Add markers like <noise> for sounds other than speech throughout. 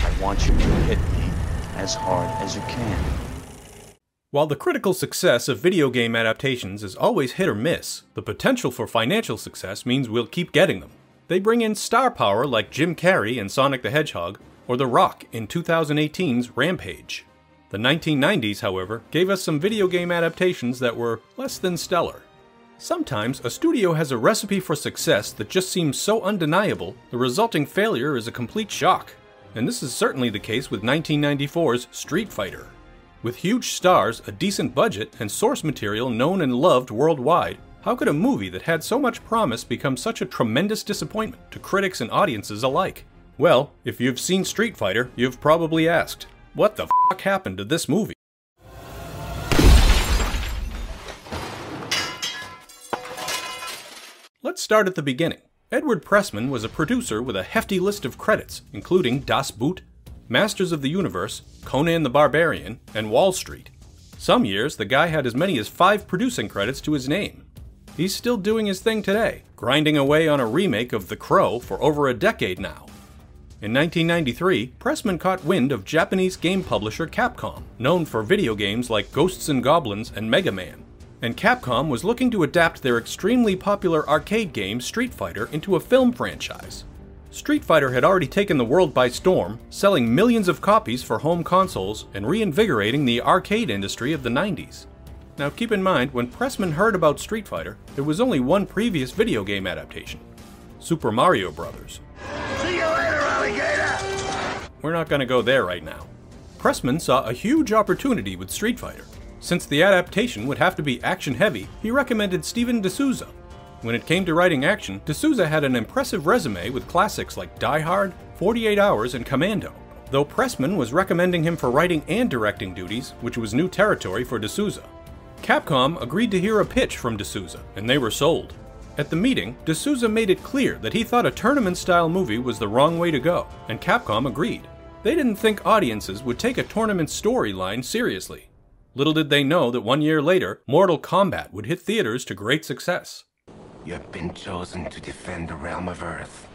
I want you to hit me as hard as you can. While the critical success of video game adaptations is always hit or miss, the potential for financial success means we'll keep getting them. They bring in star power like Jim Carrey in Sonic the Hedgehog or The Rock in 2018's Rampage. The 1990s, however, gave us some video game adaptations that were less than stellar. Sometimes a studio has a recipe for success that just seems so undeniable, the resulting failure is a complete shock. And this is certainly the case with 1994's Street Fighter. With huge stars, a decent budget, and source material known and loved worldwide, how could a movie that had so much promise become such a tremendous disappointment to critics and audiences alike? Well, if you've seen Street Fighter, you've probably asked, what the fuck happened to this movie? Start at the beginning. Edward Pressman was a producer with a hefty list of credits, including Das Boot, Masters of the Universe, Conan the Barbarian, and Wall Street. Some years, the guy had as many as five producing credits to his name. He's still doing his thing today, grinding away on a remake of The Crow for over a decade now. In 1993, Pressman caught wind of Japanese game publisher Capcom, known for video games like Ghosts and Goblins and Mega Man. And Capcom was looking to adapt their extremely popular arcade game Street Fighter into a film franchise. Street Fighter had already taken the world by storm, selling millions of copies for home consoles and reinvigorating the arcade industry of the 90s. Now keep in mind, when Pressman heard about Street Fighter, there was only one previous video game adaptation Super Mario Bros. See you later, alligator! We're not going to go there right now. Pressman saw a huge opportunity with Street Fighter. Since the adaptation would have to be action heavy, he recommended Steven De Souza, when it came to writing action, De Souza had an impressive resume with classics like Die Hard, 48 Hours, and Commando. Though Pressman was recommending him for writing and directing duties, which was new territory for De Souza. Capcom agreed to hear a pitch from De Souza, and they were sold. At the meeting, De Souza made it clear that he thought a tournament style movie was the wrong way to go, and Capcom agreed. They didn't think audiences would take a tournament storyline seriously. Little did they know that one year later, Mortal Kombat would hit theaters to great success. You have been chosen to defend the realm of Earth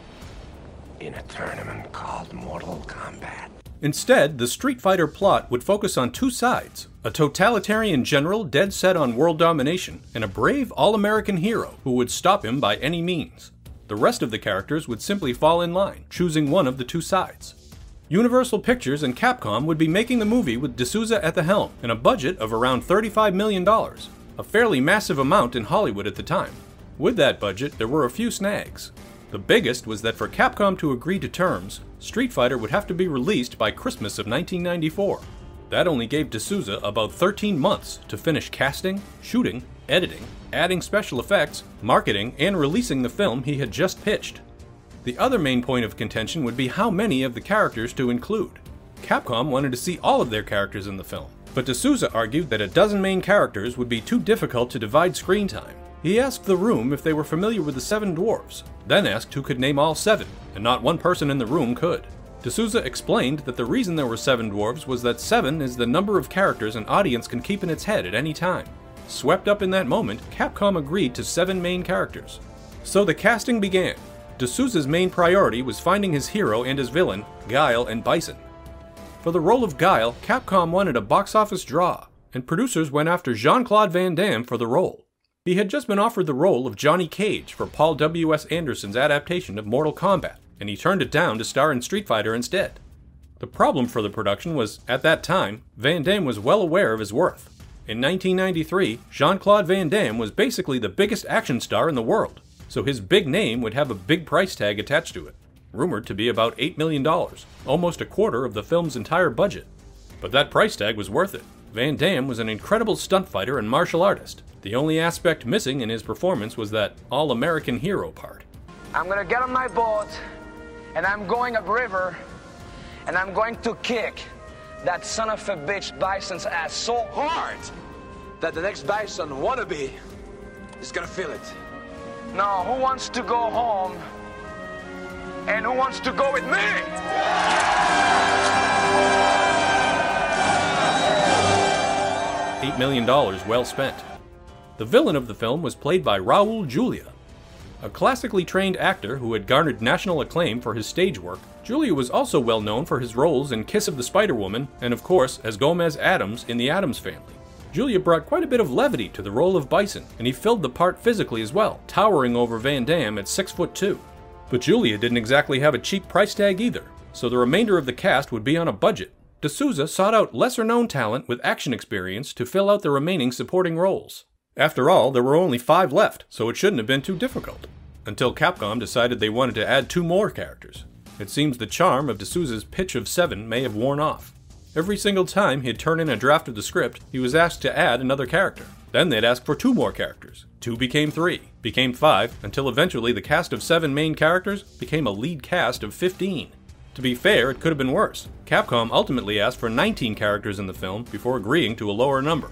in a tournament called Mortal Kombat. Instead, the Street Fighter plot would focus on two sides a totalitarian general dead set on world domination, and a brave all American hero who would stop him by any means. The rest of the characters would simply fall in line, choosing one of the two sides. Universal Pictures and Capcom would be making the movie with De Souza at the helm and a budget of around $35 million, a fairly massive amount in Hollywood at the time. With that budget, there were a few snags. The biggest was that for Capcom to agree to terms, Street Fighter would have to be released by Christmas of 1994. That only gave De Souza about 13 months to finish casting, shooting, editing, adding special effects, marketing, and releasing the film he had just pitched. The other main point of contention would be how many of the characters to include. Capcom wanted to see all of their characters in the film, but De Souza argued that a dozen main characters would be too difficult to divide screen time. He asked the room if they were familiar with the seven dwarfs, then asked who could name all seven, and not one person in the room could. De Souza explained that the reason there were seven dwarves was that seven is the number of characters an audience can keep in its head at any time. Swept up in that moment, Capcom agreed to seven main characters. So the casting began. De Souza's main priority was finding his hero and his villain, Guile and Bison. For the role of Guile, Capcom wanted a box office draw, and producers went after Jean Claude Van Damme for the role. He had just been offered the role of Johnny Cage for Paul W.S. Anderson's adaptation of Mortal Kombat, and he turned it down to star in Street Fighter instead. The problem for the production was, at that time, Van Damme was well aware of his worth. In 1993, Jean Claude Van Damme was basically the biggest action star in the world, so his big name would have a big price tag attached to it, rumored to be about $8 million, almost a quarter of the film's entire budget. But that price tag was worth it. Van Damme was an incredible stunt fighter and martial artist, the only aspect missing in his performance was that all American hero part. I'm gonna get on my boat and I'm going upriver and I'm going to kick that son of a bitch Bison's ass so hard that the next Bison wannabe is gonna feel it. Now, who wants to go home and who wants to go with me? $8 million well spent. The villain of the film was played by Raul Julia. A classically trained actor who had garnered national acclaim for his stage work, Julia was also well known for his roles in Kiss of the Spider Woman and, of course, as Gomez Addams in The Addams Family. Julia brought quite a bit of levity to the role of Bison, and he filled the part physically as well, towering over Van Damme at 6 foot 2. But Julia didn't exactly have a cheap price tag either, so the remainder of the cast would be on a budget. De Souza sought out lesser known talent with action experience to fill out the remaining supporting roles. After all, there were only five left, so it shouldn't have been too difficult. Until Capcom decided they wanted to add two more characters. It seems the charm of De Souza's pitch of seven may have worn off. Every single time he'd turn in a draft of the script, he was asked to add another character. Then they'd ask for two more characters. Two became three, became five, until eventually the cast of seven main characters became a lead cast of 15. To be fair, it could have been worse. Capcom ultimately asked for 19 characters in the film before agreeing to a lower number.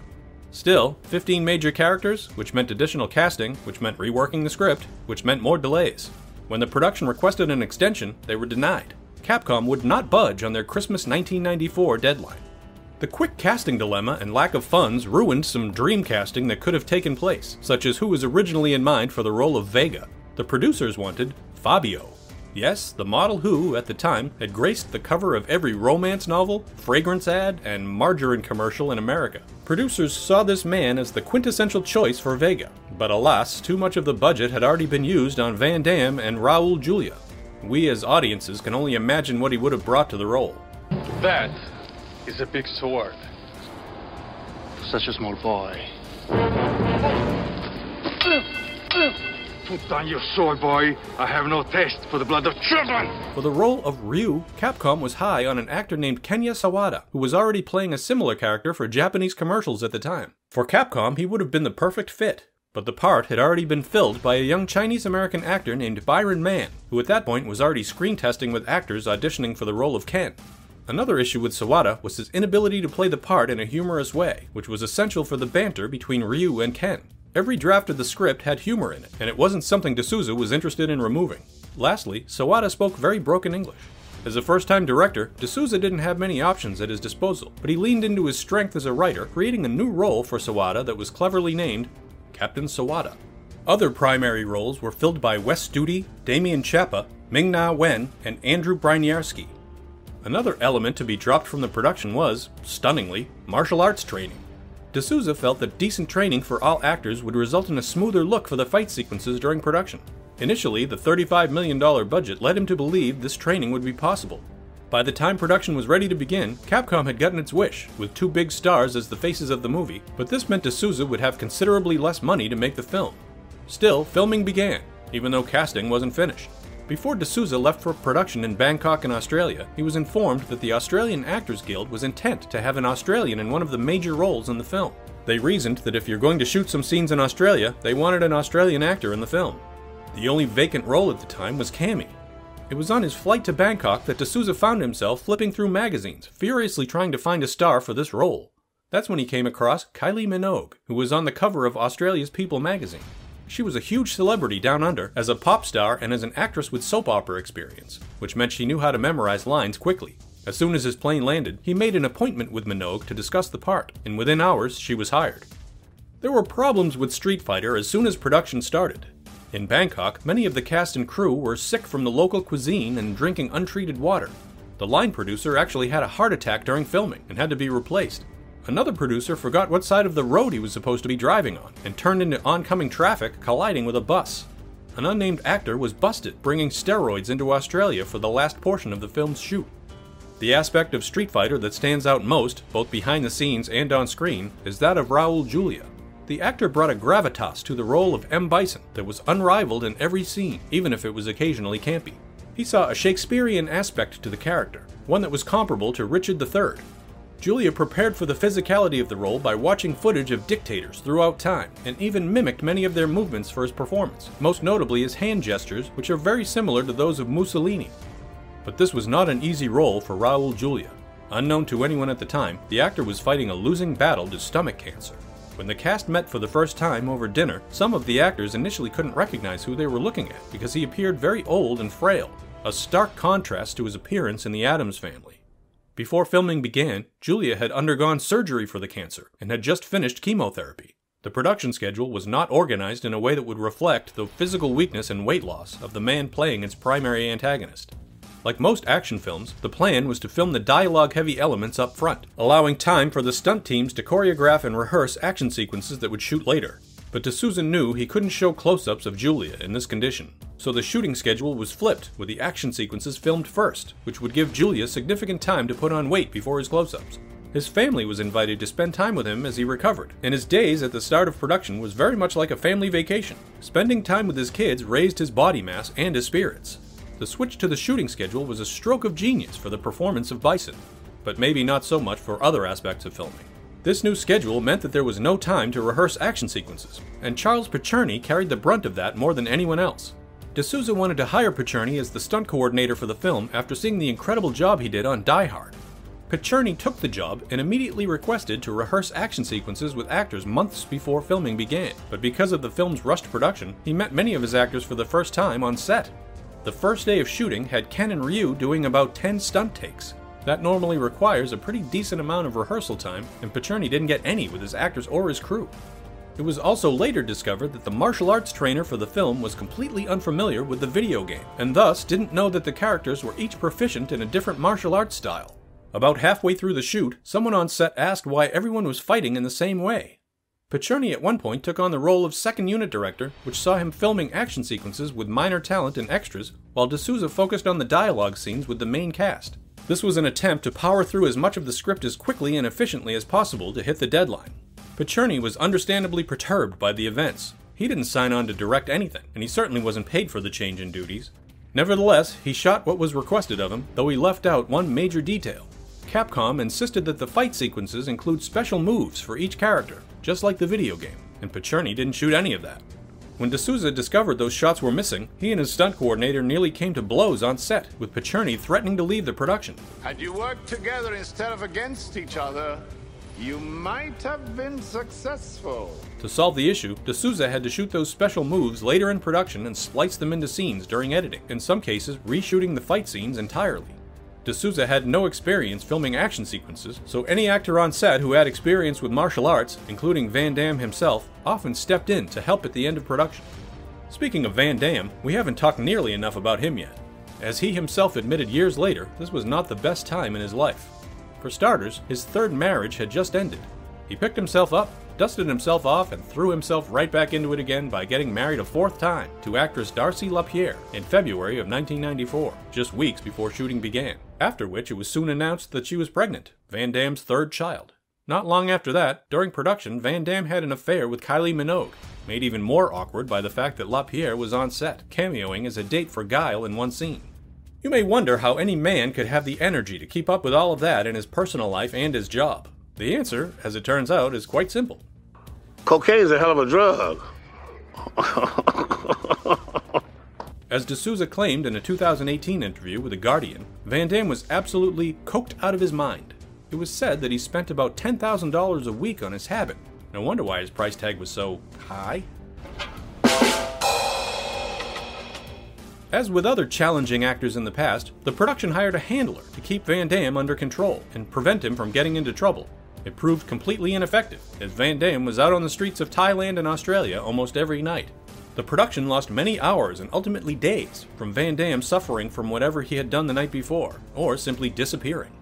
Still, 15 major characters, which meant additional casting, which meant reworking the script, which meant more delays. When the production requested an extension, they were denied. Capcom would not budge on their Christmas 1994 deadline. The quick casting dilemma and lack of funds ruined some dream casting that could have taken place, such as who was originally in mind for the role of Vega. The producers wanted Fabio. Yes, the model who, at the time, had graced the cover of every romance novel, fragrance ad, and margarine commercial in America. Producers saw this man as the quintessential choice for Vega, but alas, too much of the budget had already been used on Van Damme and Raul Julia. We as audiences can only imagine what he would have brought to the role. That is a big sword. For such a small boy. Put down your sword, boy. I have no taste for the blood of children. For the role of Ryu, Capcom was high on an actor named Kenya Sawada, who was already playing a similar character for Japanese commercials at the time. For Capcom, he would have been the perfect fit, but the part had already been filled by a young Chinese American actor named Byron Mann, who at that point was already screen testing with actors auditioning for the role of Ken. Another issue with Sawada was his inability to play the part in a humorous way, which was essential for the banter between Ryu and Ken. Every draft of the script had humor in it, and it wasn't something De Souza was interested in removing. Lastly, Sawada spoke very broken English. As a first time director, De Souza didn't have many options at his disposal, but he leaned into his strength as a writer, creating a new role for Sawada that was cleverly named Captain Sawada. Other primary roles were filled by Wes Studi, Damian Chapa, Ming Na Wen, and Andrew Bryniarski. Another element to be dropped from the production was, stunningly, martial arts training. De Souza felt that decent training for all actors would result in a smoother look for the fight sequences during production. Initially, the $35 million budget led him to believe this training would be possible. By the time production was ready to begin, Capcom had gotten its wish, with two big stars as the faces of the movie, but this meant De Souza would have considerably less money to make the film. Still, filming began, even though casting wasn't finished. Before De Souza left for production in Bangkok in Australia, he was informed that the Australian Actors Guild was intent to have an Australian in one of the major roles in the film. They reasoned that if you're going to shoot some scenes in Australia, they wanted an Australian actor in the film. The only vacant role at the time was Cammy. It was on his flight to Bangkok that De Souza found himself flipping through magazines, furiously trying to find a star for this role. That's when he came across Kylie Minogue, who was on the cover of Australia's People magazine. She was a huge celebrity down under as a pop star and as an actress with soap opera experience, which meant she knew how to memorize lines quickly. As soon as his plane landed, he made an appointment with Minogue to discuss the part, and within hours, she was hired. There were problems with Street Fighter as soon as production started. In Bangkok, many of the cast and crew were sick from the local cuisine and drinking untreated water. The line producer actually had a heart attack during filming and had to be replaced. Another producer forgot what side of the road he was supposed to be driving on and turned into oncoming traffic, colliding with a bus. An unnamed actor was busted bringing steroids into Australia for the last portion of the film's shoot. The aspect of Street Fighter that stands out most, both behind the scenes and on screen, is that of Raul Julia. The actor brought a gravitas to the role of M. Bison that was unrivaled in every scene, even if it was occasionally campy. He saw a Shakespearean aspect to the character, one that was comparable to Richard III, Julia prepared for the physicality of the role by watching footage of dictators throughout time, and even mimicked many of their movements for his performance, most notably his hand gestures, which are very similar to those of Mussolini. But this was not an easy role for Raul Julia. Unknown to anyone at the time, the actor was fighting a losing battle to stomach cancer. When the cast met for the first time over dinner, some of the actors initially couldn't recognize who they were looking at because he appeared very old and frail, a stark contrast to his appearance in the Addams family. Before filming began, Julia had undergone surgery for the cancer and had just finished chemotherapy. The production schedule was not organized in a way that would reflect the physical weakness and weight loss of the man playing its primary antagonist. Like most action films, the plan was to film the dialogue heavy elements up front, allowing time for the stunt teams to choreograph and rehearse action sequences that would shoot later. But De Souza knew he couldn't show close ups of Julia in this condition, so the shooting schedule was flipped with the action sequences filmed first, which would give Julia significant time to put on weight before his close ups. His family was invited to spend time with him as he recovered, and his days at the start of production was very much like a family vacation. Spending time with his kids raised his body mass and his spirits. The switch to the shooting schedule was a stroke of genius for the performance of Bison, but maybe not so much for other aspects of filming. This new schedule meant that there was no time to rehearse action sequences, and Charles Picerni carried the brunt of that more than anyone else. De Souza wanted to hire Picerni as the stunt coordinator for the film after seeing the incredible job he did on Die Hard. Picerni took the job and immediately requested to rehearse action sequences with actors months before filming began, but because of the film's rushed production, he met many of his actors for the first time on set. The first day of shooting had Ken and Ryu doing about 10 stunt takes. That normally requires a pretty decent amount of rehearsal time, and Picerni didn't get any with his actors or his crew. It was also later discovered that the martial arts trainer for the film was completely unfamiliar with the video game, and thus didn't know that the characters were each proficient in a different martial arts style. About halfway through the shoot, someone on set asked why everyone was fighting in the same way. Picerni at one point took on the role of second unit director, which saw him filming action sequences with minor talent and extras, while De Souza focused on the dialogue scenes with the main cast. This was an attempt to power through as much of the script as quickly and efficiently as possible to hit the deadline. Picerni was understandably perturbed by the events. He didn't sign on to direct anything, and he certainly wasn't paid for the change in duties. Nevertheless, he shot what was requested of him, though he left out one major detail. Capcom insisted that the fight sequences include special moves for each character, just like the video game, and Picerni didn't shoot any of that. When De Souza discovered those shots were missing, he and his stunt coordinator nearly came to blows on set, with Picerni threatening to leave the production. Had you worked together instead of against each other, you might have been successful. To solve the issue, De Souza had to shoot those special moves later in production and splice them into scenes during editing, in some cases, reshooting the fight scenes entirely. De Souza had no experience filming action sequences, so any actor on set who had experience with martial arts, including Van Damme himself, often stepped in to help at the end of production. Speaking of Van Damme, we haven't talked nearly enough about him yet. As he himself admitted years later, this was not the best time in his life. For starters, his third marriage had just ended. He picked himself up, dusted himself off, and threw himself right back into it again by getting married a fourth time to actress Darcy LaPierre in February of 1994, just weeks before shooting began, after which it was soon announced that she was pregnant, Van Damme's third child. Not long after that, during production, Van Damme had an affair with Kylie Minogue, made even more awkward by the fact that LaPierre was on set, cameoing as a date for Guile in one scene. You may wonder how any man could have the energy to keep up with all of that in his personal life and his job. The answer, as it turns out, is quite simple. Cocaine's a hell of a drug. <laughs> As De Souza claimed in a 2018 interview with The Guardian, Van Damme was absolutely coked out of his mind. It was said that he spent about $10,000 a week on his habit. No wonder why his price tag was so high. As with other challenging actors in the past, the production hired a handler to keep Van Damme under control and prevent him from getting into trouble. It proved completely ineffective, as Van Damme was out on the streets of Thailand and Australia almost every night. The production lost many hours and ultimately days from Van Damme suffering from whatever he had done the night before, or simply disappearing.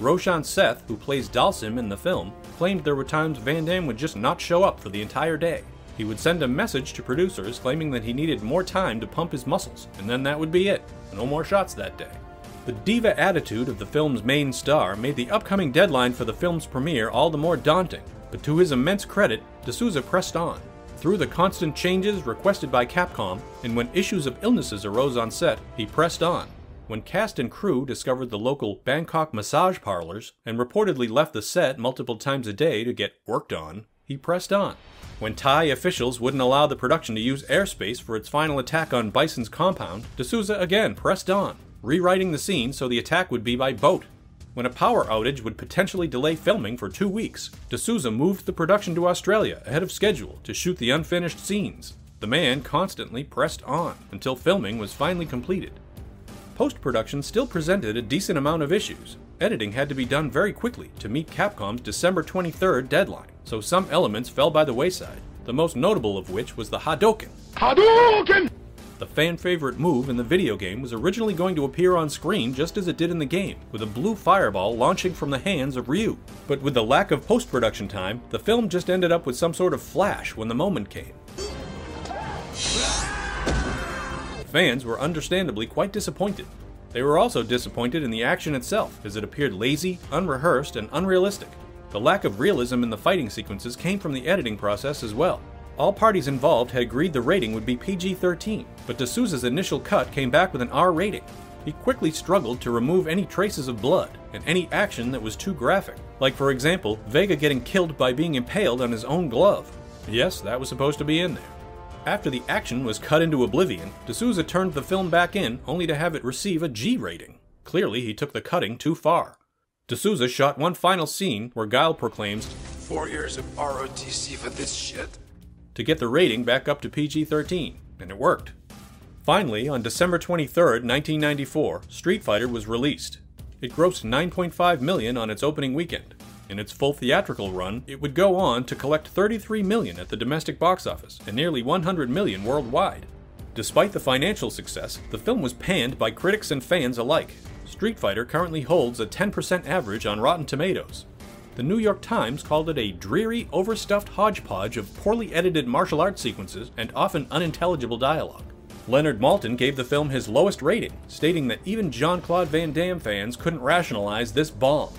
Roshan Seth, who plays Dhalsim in the film, claimed there were times Van Damme would just not show up for the entire day. He would send a message to producers claiming that he needed more time to pump his muscles, and then that would be it. No more shots that day. The diva attitude of the film's main star made the upcoming deadline for the film's premiere all the more daunting, but to his immense credit, De Souza pressed on. Through the constant changes requested by Capcom, and when issues of illnesses arose on set, he pressed on. When cast and crew discovered the local Bangkok massage parlors and reportedly left the set multiple times a day to get worked on, he pressed on. When Thai officials wouldn't allow the production to use airspace for its final attack on Bison's compound, De Souza again pressed on, rewriting the scene so the attack would be by boat. When a power outage would potentially delay filming for two weeks, De Souza moved the production to Australia ahead of schedule to shoot the unfinished scenes. The man constantly pressed on until filming was finally completed. Post production still presented a decent amount of issues. editing had to be done very quickly to meet Capcom's December 23rd deadline, so some elements fell by the wayside, the most notable of which was the Hadoken. Hadouken! The fan favorite move in the video game was originally going to appear on screen just as it did in the game, with a blue fireball launching from the hands of Ryu. But with the lack of post production time, the film just ended up with some sort of flash when the moment came. Fans were understandably quite disappointed. They were also disappointed in the action itself, as it appeared lazy, unrehearsed, and unrealistic. The lack of realism in the fighting sequences came from the editing process as well. All parties involved had agreed the rating would be PG 13, but De Souza's initial cut came back with an R rating. He quickly struggled to remove any traces of blood and any action that was too graphic, like, for example, Vega getting killed by being impaled on his own glove. Yes, that was supposed to be in there. After the action was cut into oblivion, De Souza turned the film back in only to have it receive a G rating. Clearly, he took the cutting too far. De Souza shot one final scene where Guile proclaims, Four years of ROTC for this shit. To get the rating back up to PG 13, and it worked. Finally, on December 23, 1994, Street Fighter was released. It grossed 9.5 million on its opening weekend. In its full theatrical run, it would go on to collect 33 million at the domestic box office and nearly 100 million worldwide. Despite the financial success, the film was panned by critics and fans alike. Street Fighter currently holds a 10% average on Rotten Tomatoes. The New York Times called it a dreary, overstuffed hodgepodge of poorly edited martial arts sequences and often unintelligible dialogue. Leonard Maltin gave the film his lowest rating, stating that even Jean Claude Van Damme fans couldn't rationalize this bomb.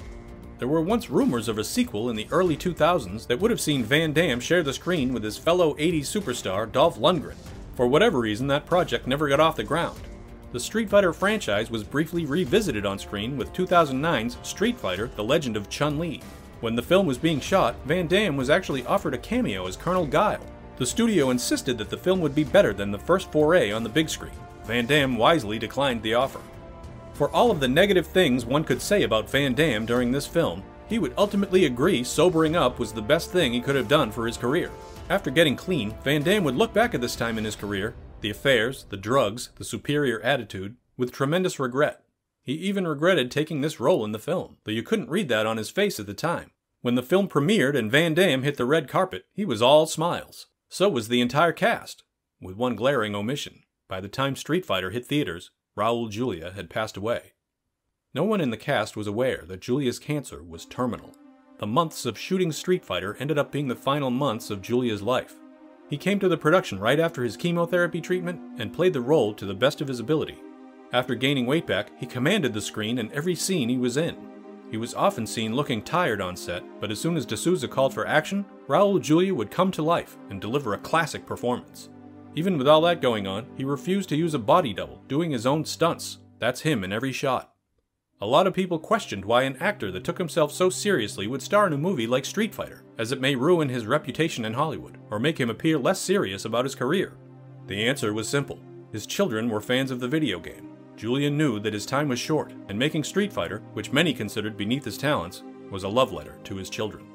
There were once rumors of a sequel in the early 2000s that would have seen Van Damme share the screen with his fellow 80s superstar Dolph Lundgren. For whatever reason, that project never got off the ground. The Street Fighter franchise was briefly revisited on screen with 2009's Street Fighter The Legend of Chun Li. When the film was being shot, Van Damme was actually offered a cameo as Colonel Guile. The studio insisted that the film would be better than the first foray on the big screen. Van Damme wisely declined the offer. For all of the negative things one could say about Van Damme during this film, he would ultimately agree sobering up was the best thing he could have done for his career. After getting clean, Van Damme would look back at this time in his career, the affairs, the drugs, the superior attitude, with tremendous regret. He even regretted taking this role in the film, though you couldn't read that on his face at the time. When the film premiered and Van Damme hit the red carpet, he was all smiles. So was the entire cast, with one glaring omission. By the time Street Fighter hit theaters, Raul Julia had passed away. No one in the cast was aware that Julia's cancer was terminal. The months of shooting Street Fighter ended up being the final months of Julia's life. He came to the production right after his chemotherapy treatment and played the role to the best of his ability. After gaining weight back, he commanded the screen in every scene he was in. He was often seen looking tired on set, but as soon as De Souza called for action, Raul Julia would come to life and deliver a classic performance. Even with all that going on, he refused to use a body double, doing his own stunts. That's him in every shot. A lot of people questioned why an actor that took himself so seriously would star in a movie like Street Fighter, as it may ruin his reputation in Hollywood, or make him appear less serious about his career. The answer was simple. His children were fans of the video game. Julia knew that his time was short, and making Street Fighter, which many considered beneath his talents, was a love letter to his children.